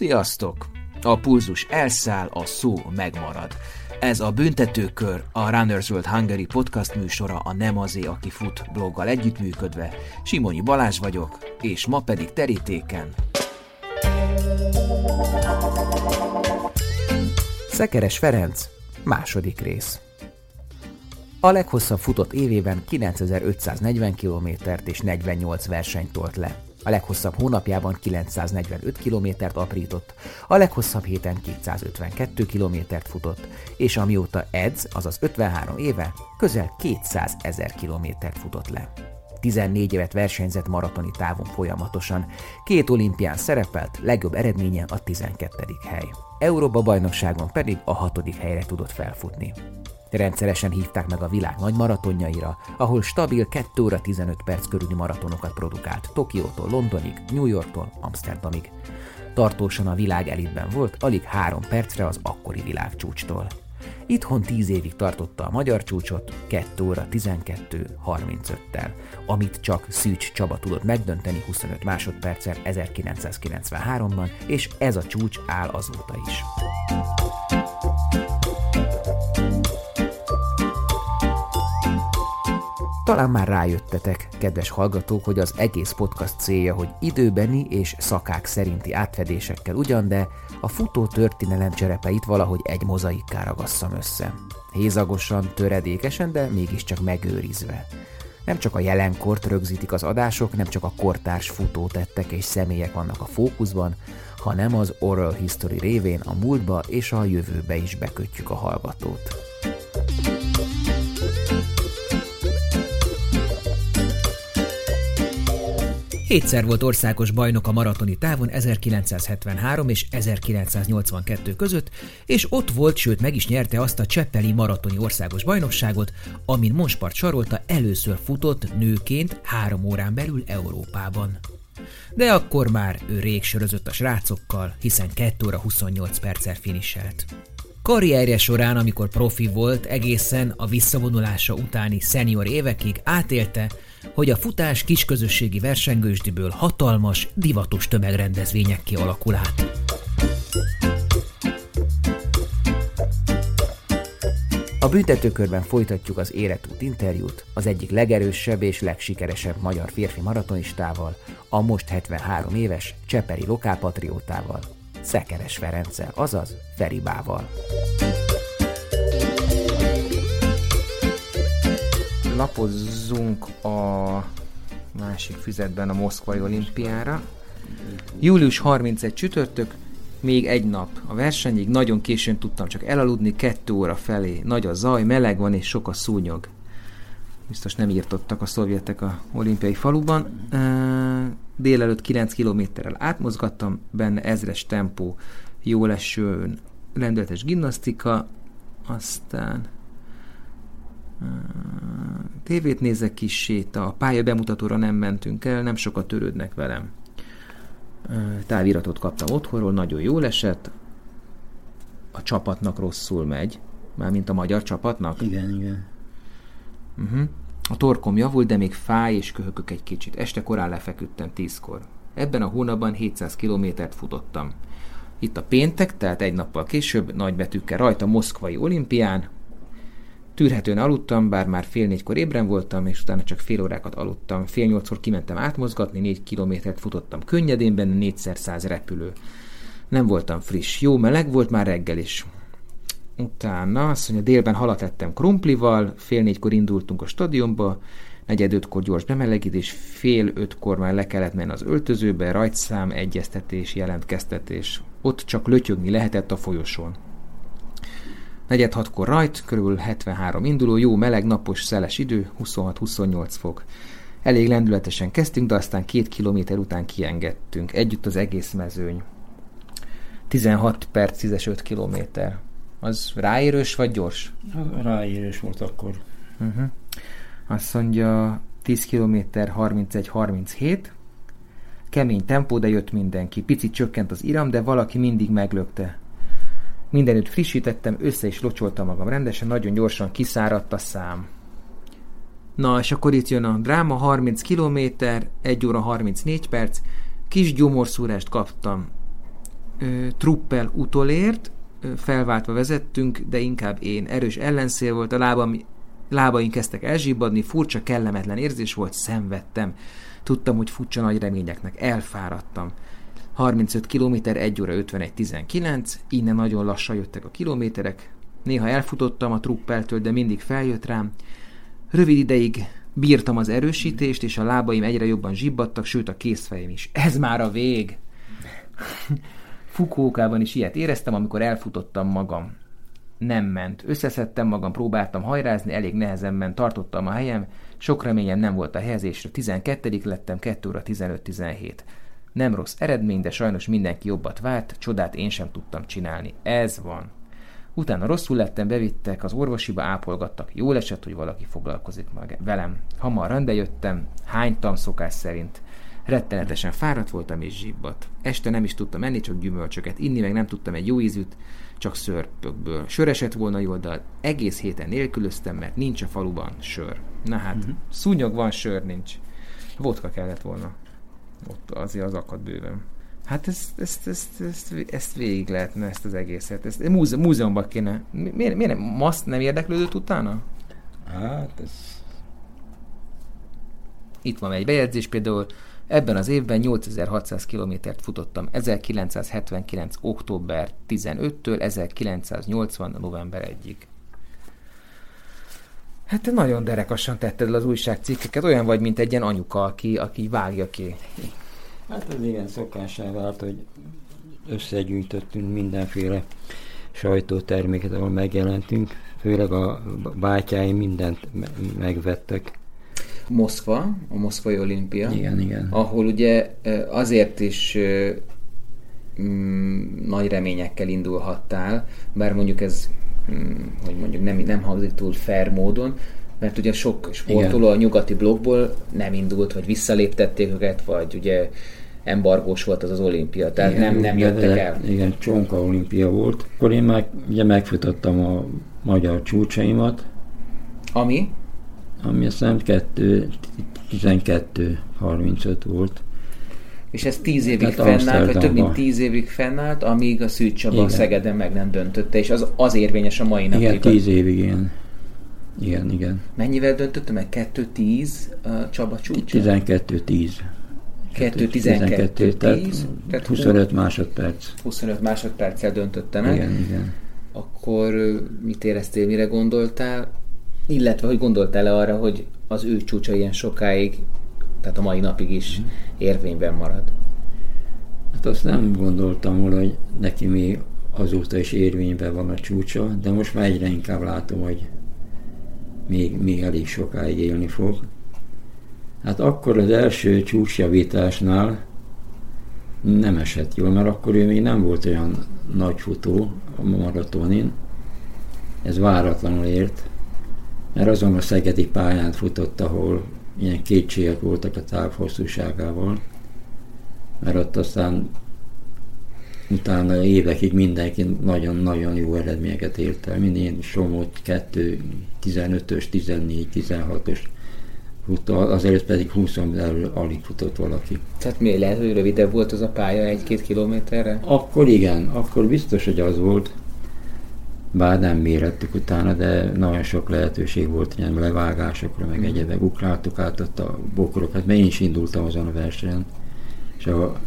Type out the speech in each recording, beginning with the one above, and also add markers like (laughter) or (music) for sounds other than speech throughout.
Sziasztok! A pulzus elszáll, a szó megmarad. Ez a Büntetőkör, a Runners World Hungary podcast műsora a Nem azé, aki fut bloggal együttműködve. Simonyi Balázs vagyok, és ma pedig terítéken. Szekeres Ferenc, második rész. A leghosszabb futott évében 9540 kilométert és 48 versenyt tolt le. A leghosszabb hónapjában 945 kilométert aprított, a leghosszabb héten 252 kilométert futott, és amióta edz, azaz 53 éve, közel 200 ezer kilométert futott le. 14 évet versenyzett maratoni távon folyamatosan, két olimpián szerepelt, legjobb eredménye a 12. hely. Európa bajnokságon pedig a hatodik helyre tudott felfutni. Rendszeresen hívták meg a világ nagy maratonjaira, ahol stabil 2 óra 15 perc körüli maratonokat produkált Tokiótól Londonig, New Yorktól Amsterdamig. Tartósan a világ elitben volt, alig három percre az akkori világcsúcstól. Itthon 10 évig tartotta a magyar csúcsot 2 óra 12.35-tel, amit csak Szűcs Csaba tudott megdönteni 25 másodperccel 1993-ban, és ez a csúcs áll azóta is. Talán már rájöttetek, kedves hallgatók, hogy az egész podcast célja, hogy időbeni és szakák szerinti átfedésekkel ugyan, de a futó történelem cserepeit valahogy egy mozaikká ragasszam össze. Hézagosan, töredékesen, de mégiscsak megőrizve. Nem csak a jelenkort rögzítik az adások, nem csak a kortárs futótettek és személyek vannak a fókuszban, hanem az oral history révén a múltba és a jövőbe is bekötjük a hallgatót. Hétszer volt országos bajnok a maratoni távon 1973 és 1982 között, és ott volt, sőt meg is nyerte azt a Cseppeli maratoni országos bajnokságot, amin Monspart sarolta először futott nőként három órán belül Európában. De akkor már ő rég sörözött a srácokkal, hiszen 2 óra 28 perccel finiselt. Karrierje során, amikor profi volt, egészen a visszavonulása utáni szenior évekig átélte, hogy a futás kisközösségi versengősdiből hatalmas, divatos tömegrendezvények kialakul át. A büntetőkörben folytatjuk az életút interjút az egyik legerősebb és legsikeresebb magyar férfi maratonistával, a most 73 éves Cseperi lokálpatriótával, Szekeres Ferenccel, azaz Feribával. lapozzunk a másik füzetben a Moszkvai olimpiára. Július 31 csütörtök, még egy nap a versenyig, nagyon későn tudtam csak elaludni, kettő óra felé, nagy a zaj, meleg van és sok a szúnyog. Biztos nem írtottak a szovjetek a olimpiai faluban. Délelőtt 9 kilométerrel átmozgattam, benne ezres tempó, jó lesőn, lendületes gimnasztika, aztán tévét nézek kis séta, a pálya bemutatóra nem mentünk el, nem sokat törődnek velem. Táviratot kaptam otthonról, nagyon jól esett, a csapatnak rosszul megy, mármint a magyar csapatnak. Igen, igen. Uh-huh. A torkom javult, de még fáj és köhögök egy kicsit. Este korán lefeküdtem tízkor. Ebben a hónapban 700 kilométert futottam. Itt a péntek, tehát egy nappal később, nagybetűkkel rajta Moszkvai olimpián, Tűrhetően aludtam, bár már fél négykor ébren voltam, és utána csak fél órákat aludtam. Fél nyolckor kimentem átmozgatni, négy kilométert futottam könnyedén, benne négyszer száz repülő. Nem voltam friss. Jó meleg volt már reggel is. Utána azt mondja, délben halat ettem krumplival, fél négykor indultunk a stadionba, negyed ötkor gyors bemelegítés, fél ötkor már le kellett menni az öltözőbe, rajtszám, egyeztetés, jelentkeztetés. Ott csak lötyögni lehetett a folyosón. Negyed hatkor rajt, körülbelül 73 induló, jó meleg, napos, szeles idő, 26-28 fok. Elég lendületesen kezdtünk, de aztán két kilométer után kiengedtünk. Együtt az egész mezőny. 16 perc, 15 kilométer. Az ráérős vagy gyors? Ráérős volt akkor. Uh-huh. Azt mondja 10 kilométer 31-37. Kemény tempó, de jött mindenki. Picit csökkent az iram, de valaki mindig meglökte. Mindenütt frissítettem, össze is locsoltam magam rendesen, nagyon gyorsan kiszáradt a szám. Na, és akkor itt jön a dráma, 30 km, 1 óra 34 perc, kis gyomorszúrást kaptam, ö, truppel utolért, felváltva vezettünk, de inkább én. Erős ellenszél volt, a lábam, lábaink kezdtek elzsibbadni, furcsa, kellemetlen érzés volt, szenvedtem. Tudtam, hogy furcsa nagy reményeknek, elfáradtam. 35 km, 1 óra 51, 19, innen nagyon lassan jöttek a kilométerek, néha elfutottam a truppeltől, de mindig feljött rám. Rövid ideig bírtam az erősítést, és a lábaim egyre jobban zsibbadtak, sőt a készfejem is. Ez már a vég! Fukókában is ilyet éreztem, amikor elfutottam magam. Nem ment. Összeszedtem magam, próbáltam hajrázni, elég nehezen ment, tartottam a helyem, sok reményem nem volt a helyezésre. 12 lettem, 2 óra 15-17. Nem rossz eredmény, de sajnos mindenki jobbat várt, csodát én sem tudtam csinálni. Ez van. Utána rosszul lettem, bevittek, az orvosiba ápolgattak. Jól esett, hogy valaki foglalkozik velem. Hamar rendbe jöttem, hánytam szokás szerint. Rettenetesen fáradt voltam és zsibbat. Este nem is tudtam enni, csak gyümölcsöket. Inni meg nem tudtam egy jó ízűt, csak szörpökből. Sör esett volna jól, de egész héten nélkülöztem, mert nincs a faluban sör. Na hát, uh-huh. szúnyog van, sör nincs. Vodka kellett volna. Ott azért az akad bőven. Hát ezt, ezt, ezt, ezt, ezt végig lehetne, ezt az egészet. Ezt múze, múzeumban kéne. Miért, miért nem? Maszt nem érdeklődött utána? Hát ez... Itt van egy bejegyzés például, ebben az évben 8600 kilométert futottam 1979. október 15-től 1980. november 1-ig. Hát te nagyon derekasan tetted le az újságcikkeket, olyan vagy, mint egy ilyen anyuka, aki, aki vágja ki. Hát ez igen szokásá vált, hogy összegyűjtöttünk mindenféle sajtóterméket, ahol megjelentünk. Főleg a bátyáim mindent me- megvettek. Moszkva, a Moszkvai Olimpia. Igen, igen. Ahol ugye azért is mm, nagy reményekkel indulhattál, bár mondjuk ez, mm, hogy mondjuk nem, nem hangzik túl fair módon, mert ugye sok sportoló a nyugati blokkból nem indult, vagy visszaléptették őket, vagy ugye embargós volt az az olimpia, tehát igen, nem, nem jöttek el. Igen, csonka olimpia volt. Akkor én meg, ugye megfutottam a magyar csúcsaimat. Ami? Ami azt hiszem 12-35 volt. És ez tíz évig Tehát fennállt, vagy több mint tíz évig fennállt, amíg a Szűcs Csaba Szegeden meg nem döntötte, és az, az érvényes a mai napig. Igen, tíz évig, igen. Igen, igen. Mennyivel döntötte meg? 2-10 a Csaba csúcsa? 12-10. 2-12, tehát 25 másodperc. 25 másodperccel döntötte meg. Igen, igen. Akkor mit éreztél, mire gondoltál? Illetve, hogy gondoltál-e arra, hogy az ő csúcsa ilyen sokáig, tehát a mai napig is mm. érvényben marad? Hát azt nem gondoltam volna, hogy neki még azóta is érvényben van a csúcsa, de most már egyre inkább látom, hogy még, még elég sokáig élni fog. Hát akkor az első csúcsjavításnál nem esett jól, mert akkor ő még nem volt olyan nagy futó a maratonin. Ez váratlanul ért, mert azon a szegedi pályán futott, ahol ilyen kétségek voltak a távhosszúságával, mert ott aztán utána évekig mindenki nagyon-nagyon jó eredményeket ért el. Minden somót 2, 15-ös, 14, 16-os futta, azért pedig 20 belül alig futott valaki. Tehát mi lehet, hogy rövidebb volt az a pálya egy-két kilométerre? Akkor igen, akkor biztos, hogy az volt. Bár nem mérettük utána, de nagyon sok lehetőség volt ilyen levágásokra, meg egyebek. Ugráltuk át ott a bokrokat, mert én is indultam azon a versenyen. És a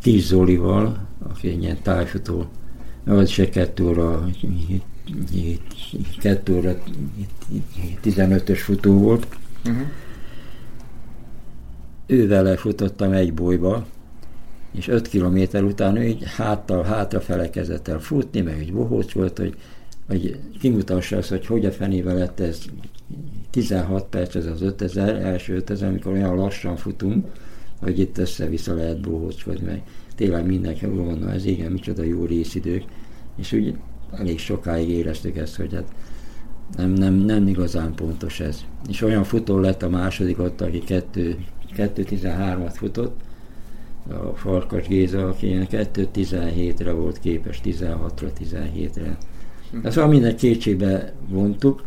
Kis Zolival, aki egy ilyen tájfutó, az se kettő óra 2 óra 15-ös futó volt. Uh-huh. Ővel futottam egy bolyba, és 5 kilométer után ő így háttal, hátrafele kezdett el futni, meg egy bohóc volt, hogy, hogy kimutassa azt, hogy hogy a fenébe lett ez 16 perc ez az 5000, első 5000, amikor olyan lassan futunk, hogy itt össze-vissza lehet bohóckodni, meg tényleg mindenki mondom, ez igen, micsoda jó részidők, és úgy elég sokáig éreztük ezt, hogy hát nem, nem, nem igazán pontos ez. És olyan futó lett a második ott, aki 2.13-at futott, a Farkas Géza, aki ilyen 2.17-re volt képes, 16-ra, 17-re. De szóval minden kétségbe vontuk,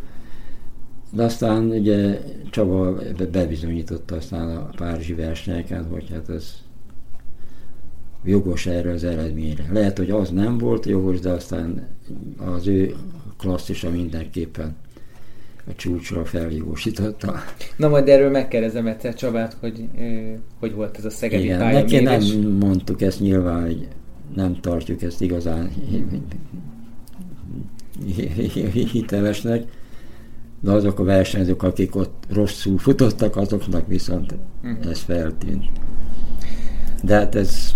de aztán ugye Csaba bebizonyította aztán a párizsi versenyeken, hogy hát ez jogos erre az eredményre. Lehet, hogy az nem volt jogos, de aztán az ő klasszisa mindenképpen a csúcsra feljogosította. Na majd erről megkérdezem egyszer Csabát, hogy hogy volt ez a szegedi Igen, neki nem mondtuk ezt nyilván, hogy nem tartjuk ezt igazán hitelesnek, de azok a versenyzők, akik ott rosszul futottak, azoknak viszont uh-huh. ez feltűnt. De hát ez,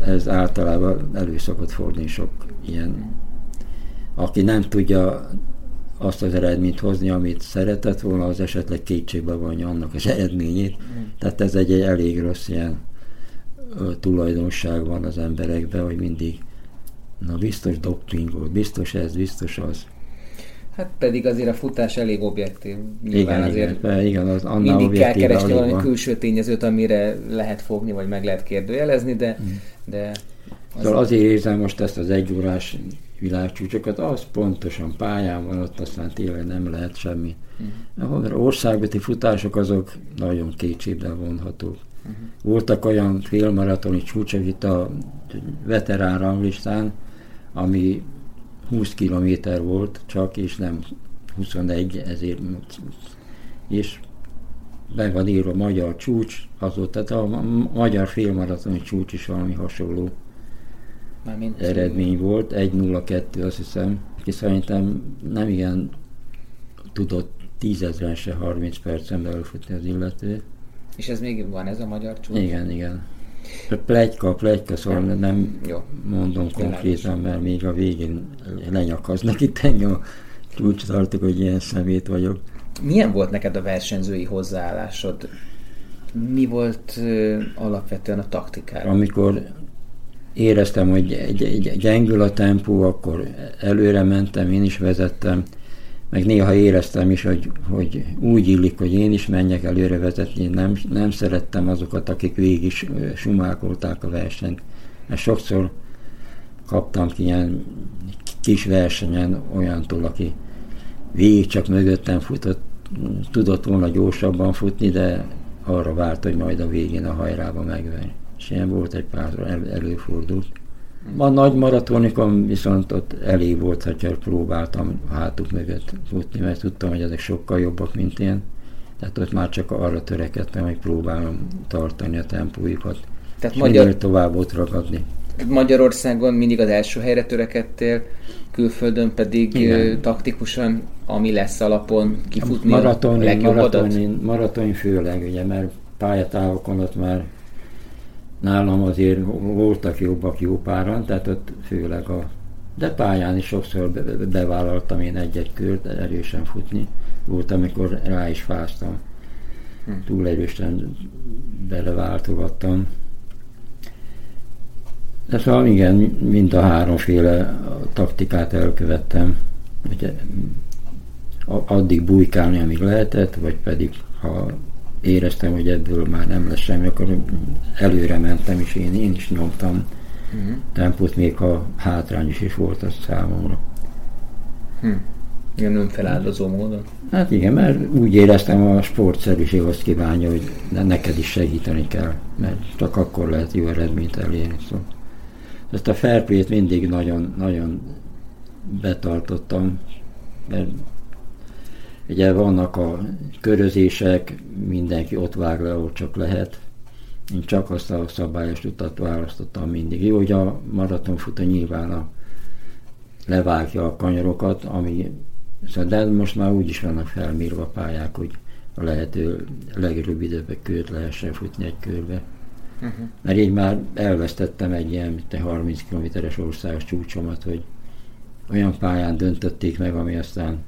ez általában elő szokott fordulni sok ilyen, aki nem tudja azt az eredményt hozni, amit szeretett volna, az esetleg kétségbe vonja annak az eredményét. Tehát ez egy, egy elég rossz ilyen tulajdonság van az emberekben, hogy mindig na biztos dopingol, biztos ez, biztos az. Hát pedig azért a futás elég objektív. Nyilván igen, azért igen, igen, az mindig kell keresni valami van. külső tényezőt, amire lehet fogni, vagy meg lehet kérdőjelezni, de, mm. de az szóval azért érzem most ezt az egyórás világcsúcsokat, az pontosan pályán van, ott aztán tényleg nem lehet semmi. Uh-huh. A országbeti futások azok nagyon kétségbe vonhatók. Uh-huh. Voltak olyan félmaratoni csúcsok itt a veterán ranglistán, ami 20 kilométer volt csak, és nem 21, ezért és be van írva magyar csúcs, azóta, tehát a magyar félmaratoni csúcs is valami hasonló Mármint eredmény volt, 1-0-2 azt hiszem, aki szerintem nem igen tudott tízezren se 30 percen belül futni az illető. És ez még van, ez a magyar csúcs? Igen, igen. Plegyka, plegyka, szóval ja. nem Jó. mondom konkrétan, mert még a végén lenyakaznak itt engem a csúcs tartok, hogy ilyen szemét vagyok. Milyen volt neked a versenyzői hozzáállásod? Mi volt uh, alapvetően a taktikára? Amikor éreztem, hogy egy, egy, gyengül a tempó, akkor előre mentem, én is vezettem, meg néha éreztem is, hogy, hogy úgy illik, hogy én is menjek előre vezetni, nem, nem szerettem azokat, akik végig sumákolták a versenyt. Mert sokszor kaptam ki ilyen kis versenyen olyantól, aki végig csak mögöttem futott, tudott volna gyorsabban futni, de arra várt, hogy majd a végén a hajrába megvenni és ilyen volt egy pár el, előfordult. A nagy maratonikon viszont ott elég volt, hogyha próbáltam hátuk mögött futni, mert tudtam, hogy ezek sokkal jobbak, mint én. Tehát ott már csak arra törekedtem, hogy próbálom tartani a tempójukat. Tehát és magyar... tovább ott ragadni. Magyarországon mindig az első helyre törekedtél, külföldön pedig Igen. taktikusan, ami lesz alapon kifutni maratoni, a maratoni, maratoni főleg, ugye, mert pályatávokon ott már nálam azért voltak jobbak jó páran, tehát ott főleg a de pályán is sokszor bevállaltam én egy-egy kört erősen futni. Volt, amikor rá is fáztam. Hm. Túl erősen beleváltogattam. De szóval igen, mind a háromféle taktikát elkövettem. Ugye, addig bujkálni, amíg lehetett, vagy pedig ha éreztem, hogy ebből már nem lesz semmi, akkor előre mentem, és én, én is nyomtam uh-huh. tempót, még ha hátrány is, is volt az számomra. Hm. Ilyen önfeláldozó módon? Hát igen, mert úgy éreztem, a sportszerűség azt kívánja, hogy neked is segíteni kell, mert csak akkor lehet jó eredményt elérni. Szóval ezt a fair mindig nagyon, nagyon betartottam, mert Ugye vannak a körözések, mindenki ott vág le, ahol csak lehet. Én csak azt a szabályos utat választottam mindig. Jó, hogy a maratonfutó nyilván a, levágja a kanyarokat, ami, szóval, de most már úgy is vannak felmérve a pályák, hogy a lehető legrövidebb kört lehessen futni egy körbe. Uh-huh. Mert így már elvesztettem egy ilyen mint 30 kilométeres országos csúcsomat, hogy olyan pályán döntötték meg, ami aztán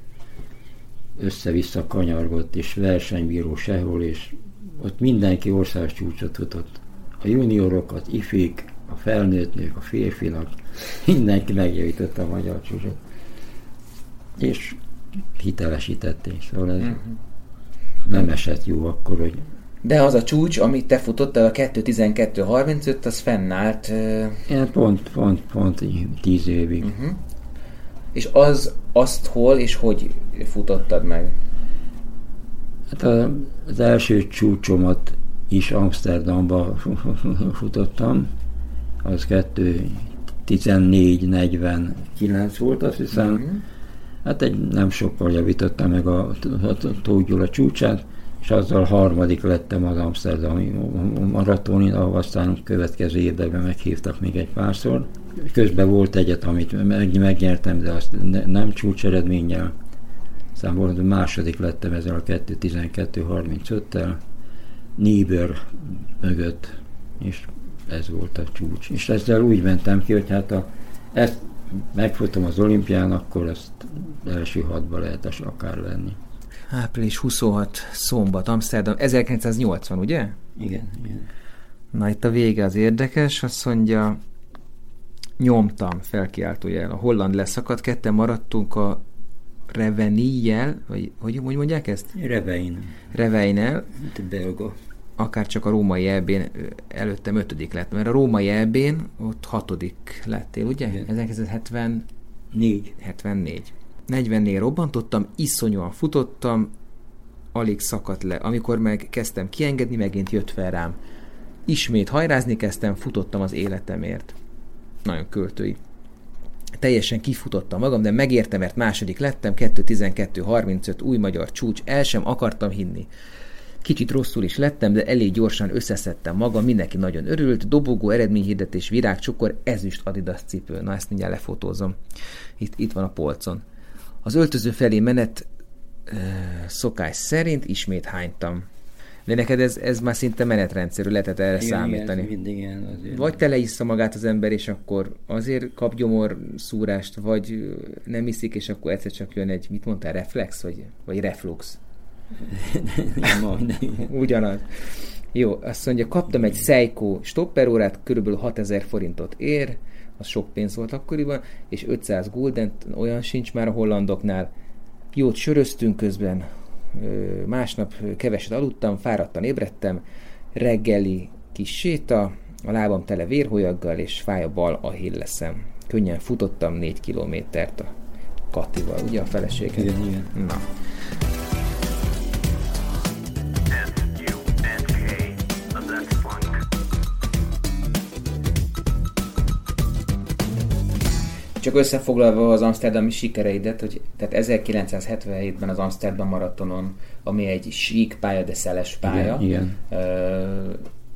össze-vissza kanyargott, és versenybíró sehol, és ott mindenki országos csúcsot futott. A juniorokat, ifik, a felnőtt nők, a férfinak, (laughs) mindenki megjavította a magyar csúcsot. És hitelesítették, szóval ez uh-huh. nem esett jó akkor, hogy de az a csúcs, amit te futottál, a 2.12.35, az fennállt... Uh... Igen, pont, pont, pont 10 évig. Uh-huh. És az, azt hol és hogy futottad meg? Hát az első csúcsomat is Amsterdamba (laughs) futottam, az 2 14-49 volt, azt hiszem. Mm-hmm. Hát egy nem sokkal javította meg a, a Tóth csúcsát, és azzal harmadik lettem az Amsterdami maratonin, ahol aztán következő években meghívtak még egy párszor. Közben volt egyet, amit meg, megnyertem, de azt ne, nem csúcseredménnyel. Aztán volt, második lettem ezzel a 2.12.35-tel, Niebuhr mögött, és ez volt a csúcs. És ezzel úgy mentem ki, hogy hát a, ezt megfutom az olimpián, akkor ezt első hatba lehet akár venni. Április 26 szombat, Amsterdam, 1980, ugye? Igen, igen. Na itt a vége az érdekes, azt mondja, nyomtam felkiáltójel. A holland leszakadt, ketten maradtunk a Revenijel, vagy hogy, hogy mondják ezt? Revein. Reveinel. Belga akár csak a római elbén előttem ötödik lett, mert a római elbén ott hatodik lettél, ugye? Igen. 1974. 74. 44 robbantottam, iszonyúan futottam, alig szakadt le. Amikor meg kezdtem kiengedni, megint jött fel rám. Ismét hajrázni kezdtem, futottam az életemért. Nagyon költői. Teljesen kifutottam magam, de megértem, mert második lettem, 2.12.35 új magyar csúcs, el sem akartam hinni. Kicsit rosszul is lettem, de elég gyorsan összeszedtem magam, mindenki nagyon örült, dobogó, eredményhirdetés, virágcsokor, ezüst Adidas cipő. Na, ezt mindjárt lefotózom. Itt, itt van a polcon. Az öltöző felé menet ö, szokás szerint ismét hánytam. De neked ez, ez már szinte menetrendszerű, lehetett erre igen, számítani. Igen, mindig ilyen azért. Vagy teleissza magát az ember, és akkor azért kap gyomor szúrást, vagy nem iszik, és akkor egyszer csak jön egy, mit mondtál, reflex, vagy, vagy reflux. (laughs) (laughs) Ugyanaz. Jó, azt mondja, kaptam egy Seiko stopperórát, körülbelül 6000 forintot ér, az sok pénz volt akkoriban, és 500 gulden, olyan sincs már a hollandoknál. Jót söröztünk közben, másnap keveset aludtam, fáradtan ébredtem, reggeli kis séta, a lábam tele vérholyaggal, és fáj a bal a hilleszem. Könnyen futottam négy kilométert a Katival, ugye a feleségem? Igen, igen. Na. Csak összefoglalva az amsterdami sikereidet, hogy tehát 1977-ben az Amsterdam maratonon, ami egy sík pálya, de szeles pálya, igen, igen. Uh,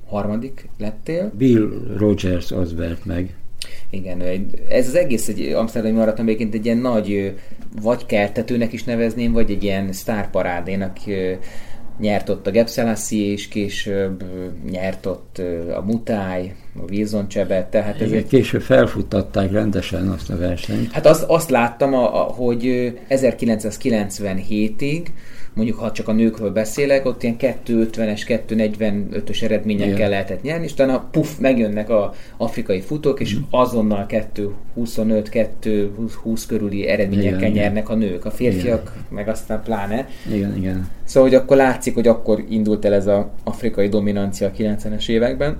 harmadik lettél. Bill Rogers az vert meg. Igen, ez az egész egy Amsterdami maraton egyébként egy ilyen nagy, vagy keltetőnek is nevezném, vagy egy ilyen sztárparádénak nyert ott a Gepselassie, és később nyert ott a Mutáj, a Wilson Csebet, tehát ez egy... Később felfuttatták rendesen azt a versenyt. Hát azt, azt láttam, a, a, hogy 1997-ig mondjuk ha csak a nőkről beszélek, ott ilyen 250-es, 245-ös eredményekkel Igen. lehetett nyerni, és utána puff, megjönnek a afrikai futók, és mm. azonnal 225, 220 körüli eredményekkel igen, nyernek a nők, a férfiak igen. meg aztán pláne. Igen, igen. Szóval, hogy akkor látszik, hogy akkor indult el ez az afrikai dominancia a 90-es években.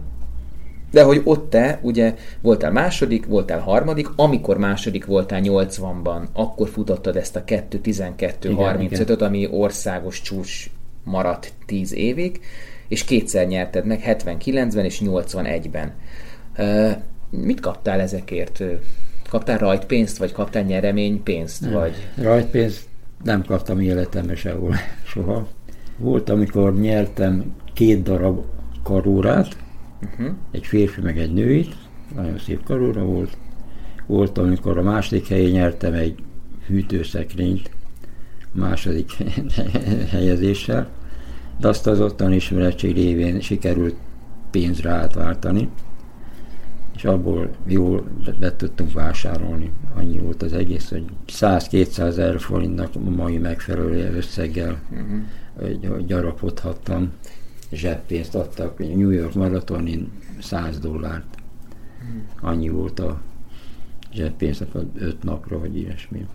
De hogy ott te ugye voltál második, voltál harmadik, amikor második voltál 80-ban, akkor futottad ezt a 2-12-35-öt, ami országos csúcs maradt 10 évig, és kétszer nyerted meg 79-ben és 81-ben. Uh, mit kaptál ezekért? Kaptál rajtpénzt, vagy kaptál nyereménypénzt? Nem. Vagy... Rajtpénzt nem kaptam életemben sehol, soha. Volt, amikor nyertem két darab karórát, uh-huh. egy férfi meg egy nőit, nagyon szép karóra volt. Volt, amikor a második helyen nyertem egy hűtőszekrényt, a második (laughs) helyezéssel, de azt az ottan ismeretség révén sikerült pénzre átváltani, és abból jól be tudtunk vásárolni. Annyi volt az egész, hogy 100-200 ezer forintnak mai megfelelő összeggel uh-huh. gyarapodhattam zseppénzt adtak, New York maratonin 100 dollárt. Hmm. Annyi volt a zseppénz a öt napra, vagy ilyesmi.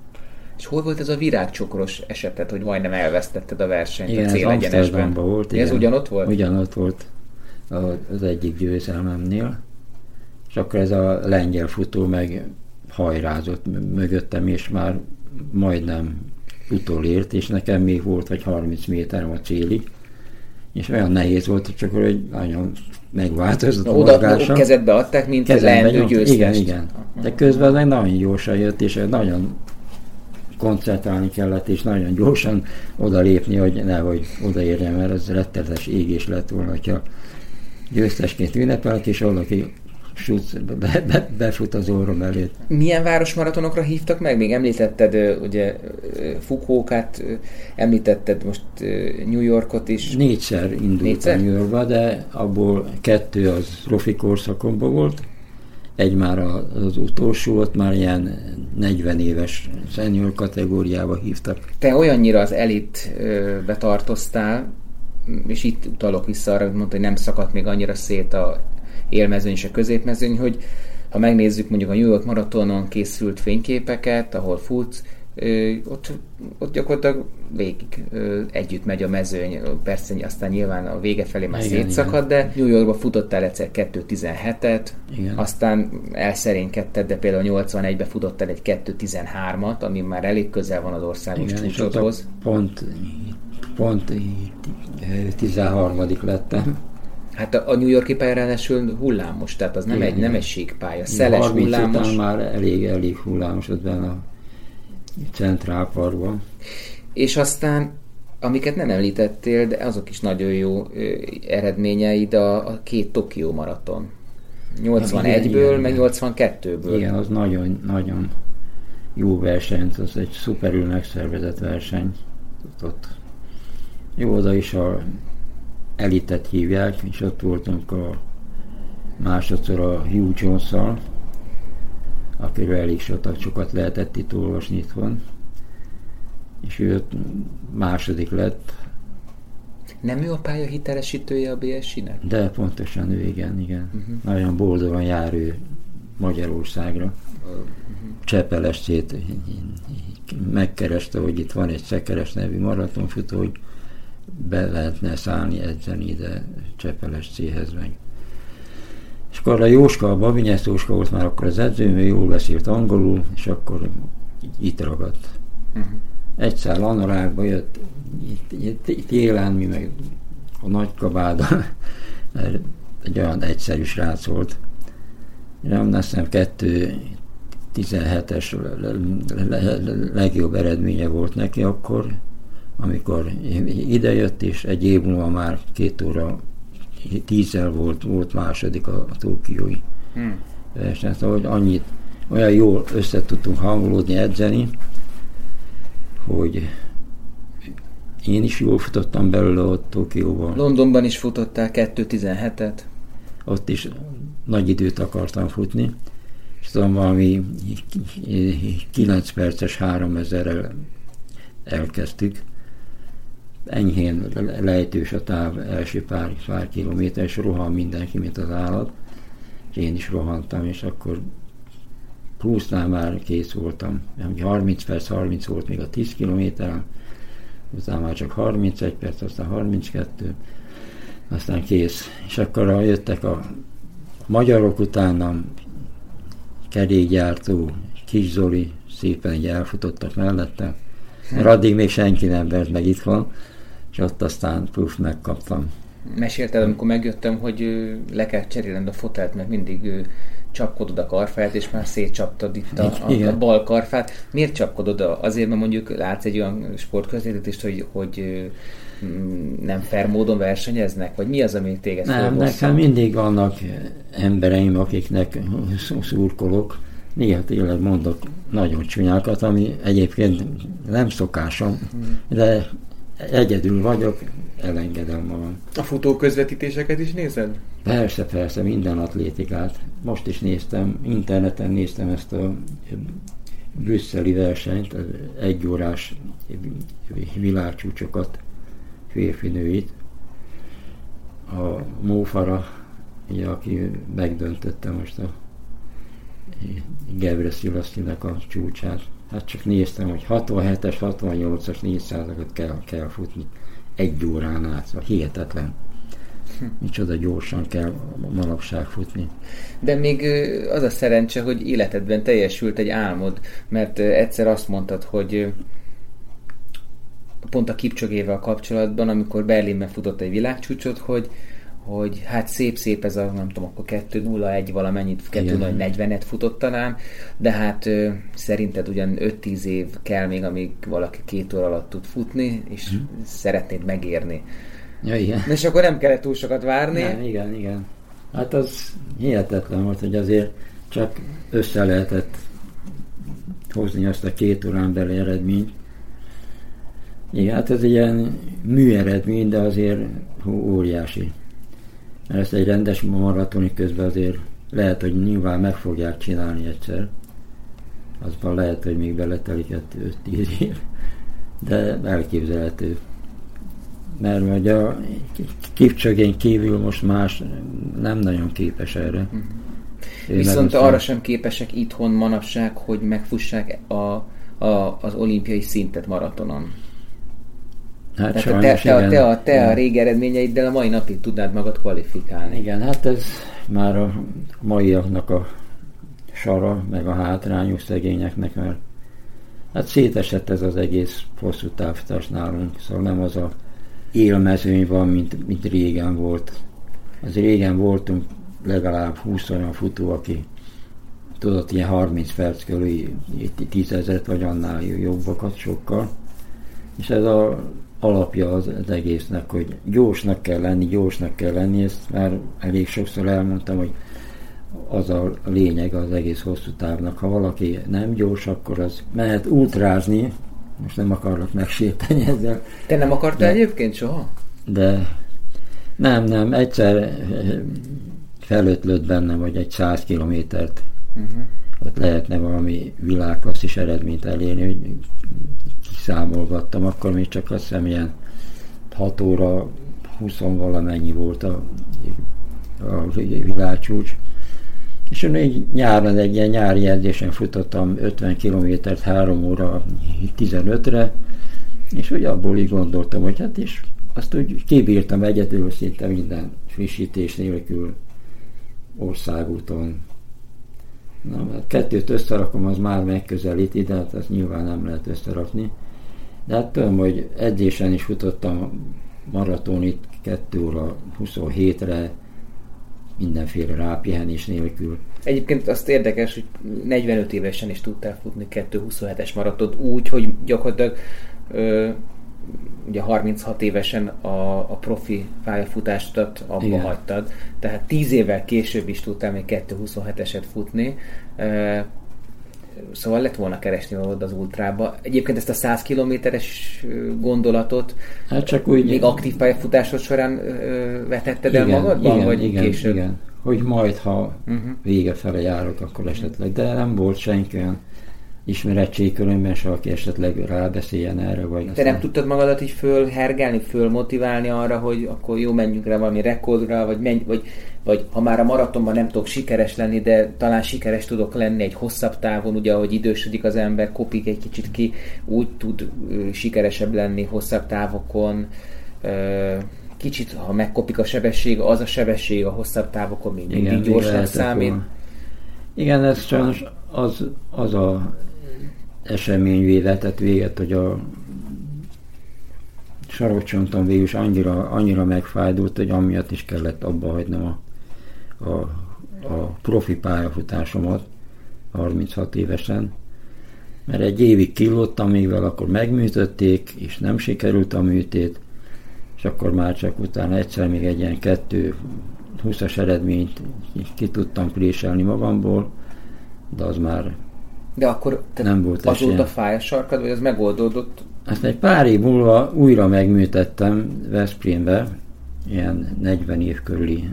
És hol volt ez a virágcsokros esetet, hogy majdnem elvesztetted a versenyt igen, a célegyenesben? volt. Igen. Ez ugyanott volt? Ugyanott volt az egyik győzelmemnél. És akkor ez a lengyel futó meg hajrázott mögöttem, és már majdnem utolért, és nekem még volt vagy 30 méterem a célig és olyan nehéz volt, csak hogy nagyon megváltozott a Oda mozgása. kezedbe adták, mint Kezembe leendő nyomta. győztest. Igen, igen. De közben meg nagyon gyorsan jött, és nagyon koncentrálni kellett, és nagyon gyorsan odalépni, hogy nehogy odaérjem, mert ez rettenetes égés lett volna, hogyha győztesként ünnepelek, és valaki suc, be, be, befut az orrom előtt. Milyen városmaratonokra hívtak meg? Még említetted ugye ö, említetted most New Yorkot is. Négyszer indultam Négyszer? New Yorkba, de abból kettő az profi korszakomban volt, egy már az utolsó, ott már ilyen 40 éves senior kategóriába hívtak. Te olyannyira az elitbe tartoztál, és itt utalok vissza arra, hogy mondta, hogy nem szakadt még annyira szét a élmezőny és a középmezőny, hogy ha megnézzük mondjuk a New York maratonon készült fényképeket, ahol futsz, ott, ott gyakorlatilag végig együtt megy a mezőny, persze aztán nyilván a vége felé már Igen, szétszakad, de New Yorkba futottál egyszer 2.17-et, Igen. aztán elszerénykedted, de például 81-be futottál egy 2.13-at, ami már elég közel van az országos Igen, csúcsodhoz. pont, pont 13 lettem. Hát a a New Yorki pálya ráadásul hullámos, tehát az nem, Igen, egy, nem egy síkpálya. Szeles 30 hullámos. már elég, elég hullámos ott benne a Central Parkban. És aztán, amiket nem említettél, de azok is nagyon jó eredményeid, a, a két Tokió maraton. 81-ből, igen, meg igen. 82-ből. Igen, az nagyon, nagyon jó verseny, az egy szuperül megszervezett verseny. Ott jó, oda is a elitet hívják, és ott voltunk a másodszor a Hugh jones akiről elég sokat, lehetett itt olvasni itthon. És ő ott második lett, Nem ő a pálya hitelesítője a BSI-nek? de pontosan ő, igen, igen. Uh-huh. Nagyon boldogan jár ő Magyarországra. Csepelestét megkereste, hogy itt van egy Szekeres nevű maratonfutó, hogy be lehetne szállni, edzeni ide Csepelescéhez meg. És akkor a Jóska, a Babinyesz Jóska volt már akkor az edzőm, ő jól beszélt angolul, és akkor itt ragadt. Uh-huh. Egy szál anorákba jött, télen mi meg a nagy kabáda, (laughs) egy olyan egyszerű srác volt. Nem, azt hiszem kettő 17-es le- le- le- legjobb eredménye volt neki akkor, amikor idejött, és egy év múlva már két óra tízzel volt, volt második a, a Tokiói Hmm. versenyen. Szóval, hogy annyit, olyan jól össze tudtunk hangolódni, edzeni, hogy én is jól futottam belőle ott Tokióban. Londonban is futottál 2.17-et. Ott is nagy időt akartam futni, és tudom, valami 9 perces 3000-rel elkezdtük. Enyhén le- lejtős a táv első pár, pár kilométer, és rohan mindenki, mint az állat. És én is rohantam, és akkor plusznál már kész voltam. Ugye 30 perc, 30 volt még a 10 kilométer, utána már csak 31 perc, aztán 32, aztán kész. És akkor jöttek a magyarok utánam, kerékgyártó, Kis Zoli, szépen így elfutottak mellette, mert addig még senki nem vert meg itthon, és ott aztán puf, megkaptam. Mesélted, amikor megjöttem, hogy le kell cserélned a fotelt, mert mindig csapkodod a karfát, és már szétcsaptad itt a, a, a bal karfát. Miért csapkodod? Azért, mert mondjuk látsz egy olyan sportközvetítést, hogy, hogy mm, nem fair módon versenyeznek? Vagy mi az, ami téged Nem, nekem mindig vannak embereim, akiknek (laughs) szurkolok. Néha tényleg mondok nagyon csúnyákat, ami egyébként nem szokásom, de egyedül vagyok, elengedem magam. A futó közvetítéseket is nézed? Persze, persze, minden atlétikát. Most is néztem, interneten néztem ezt a brüsszeli versenyt, az egyórás világcsúcsokat, férfinőit. A Mófara, ugye, aki megdöntötte most a Gebre Szilasztinak a csúcsát. Hát csak néztem, hogy 67-es, 68-as 400-akat kell, kell futni egy órán át. Szóval hihetetlen. Micsoda gyorsan kell manapság futni. De még az a szerencse, hogy életedben teljesült egy álmod, mert egyszer azt mondtad, hogy pont a Kipcsogével kapcsolatban, amikor Berlinben futott egy világcsúcsot, hogy hogy hát szép-szép ez a, nem tudom, akkor 2-0-1 valamennyit, 2-0-40-et futott talán, de hát ö, szerinted ugyan 5-10 év kell még, amíg valaki két óra alatt tud futni, és hmm. szeretnéd megérni. Ja, igen. És akkor nem kellett túl sokat várni. Nem, igen, igen. Hát az hihetetlen volt, hogy azért csak össze lehetett hozni azt a két órán belé eredményt. Igen, hát ez egy ilyen műeredmény, de azért óriási. Ezt egy rendes maratoni közben azért lehet, hogy nyilván meg fogják csinálni egyszer. Azban lehet, hogy még beletelik 5-10 év. De elképzelhető. Mert hogy a kipcsögén kívül most más nem nagyon képes erre. Uh-huh. Viszont arra sem képesek itthon manapság, hogy megfussák a, a, az olimpiai szintet maratonon. Hát Tehát sajnos, te, te, igen. te, a, te a régi eredményeiddel a mai napig tudnád magad kvalifikálni. Igen, hát ez már a maiaknak a sara, meg a hátrányos szegényeknek, mert hát szétesett ez az egész hosszú távtás nálunk, szóval nem az a élmezőny van, mint, mint régen volt. Az régen voltunk legalább 20 olyan futó, aki tudott ilyen 30 perc körül 10 ezeret vagy annál jobbakat sokkal. És ez a alapja az, az egésznek, hogy gyorsnak kell lenni, gyorsnak kell lenni, ezt már elég sokszor elmondtam, hogy az a lényeg az egész hosszú távnak. Ha valaki nem gyors, akkor az mehet ultrázni, most nem akarok megsérteni ezzel. Te nem akartál de, egyébként soha? De nem, nem, egyszer felötlött bennem, hogy egy száz kilométert uh-huh. Ott lehetne valami világklasszis eredményt elérni, hogy kiszámolgattam, akkor még csak azt hiszem ilyen 6 óra 20 valamennyi volt a, a világcsúcs. És én egy nyáron egy ilyen nyári edzésen futottam 50 kilométert 3 óra 15-re, és hogy abból így gondoltam, hogy hát is azt úgy kibírtam egyedül szinte minden frissítés nélkül országúton. Na, mert kettőt összerakom, az már megközelíti, de hát azt nyilván nem lehet összerakni. De hát tudom, hogy edzésen is futottam maratonit 2 óra 27-re, mindenféle rápihenés nélkül. Egyébként azt érdekes, hogy 45 évesen is tudtál futni 2.27-es maratot úgy, hogy gyakorlatilag ö, ugye 36 évesen a, a profi pályafutástat abba Igen. hagytad, tehát 10 évvel később is tudtál még 2.27-eset futni. Szóval lett volna keresni valód az ultrába. Egyébként ezt a 100 kilométeres gondolatot hát csak úgy, még aktív pályafutásod során vetetted igen, el magadban, igen, vagy igen, később? Igen, hogy majd, ha uh-huh. vége fele járok, akkor esetleg. De nem volt senki olyan ismeretségkörömben se, aki esetleg rábeszéljen erre. Vagy Te nem tudtad magadat így fölhergelni, fölmotiválni arra, hogy akkor jó, menjünk rá valami rekordra, vagy, menj, vagy, vagy ha már a maratonban nem tudok sikeres lenni, de talán sikeres tudok lenni egy hosszabb távon, ugye ahogy idősödik az ember, kopik egy kicsit ki, úgy tud sikeresebb lenni hosszabb távokon, kicsit, ha megkopik a sebesség, az a sebesség a hosszabb távokon még mindig gyorsnak számít. Igen, ez sajnos az, az a esemény véletett véget, hogy a sarokcsontom végül is annyira, annyira megfájdult, hogy amiatt is kellett abba hagynom a, a, a profi pályafutásomat 36 évesen, mert egy évig killottam, még vele akkor megműtötték, és nem sikerült a műtét, és akkor már csak utána egyszer még egy ilyen kettő 20-as eredményt ki tudtam préselni magamból, de az már de akkor nem volt azóta fáj a sarkad, vagy az megoldódott? Azt egy pár év múlva újra megműtettem Veszprémbe, ilyen 40 év körüli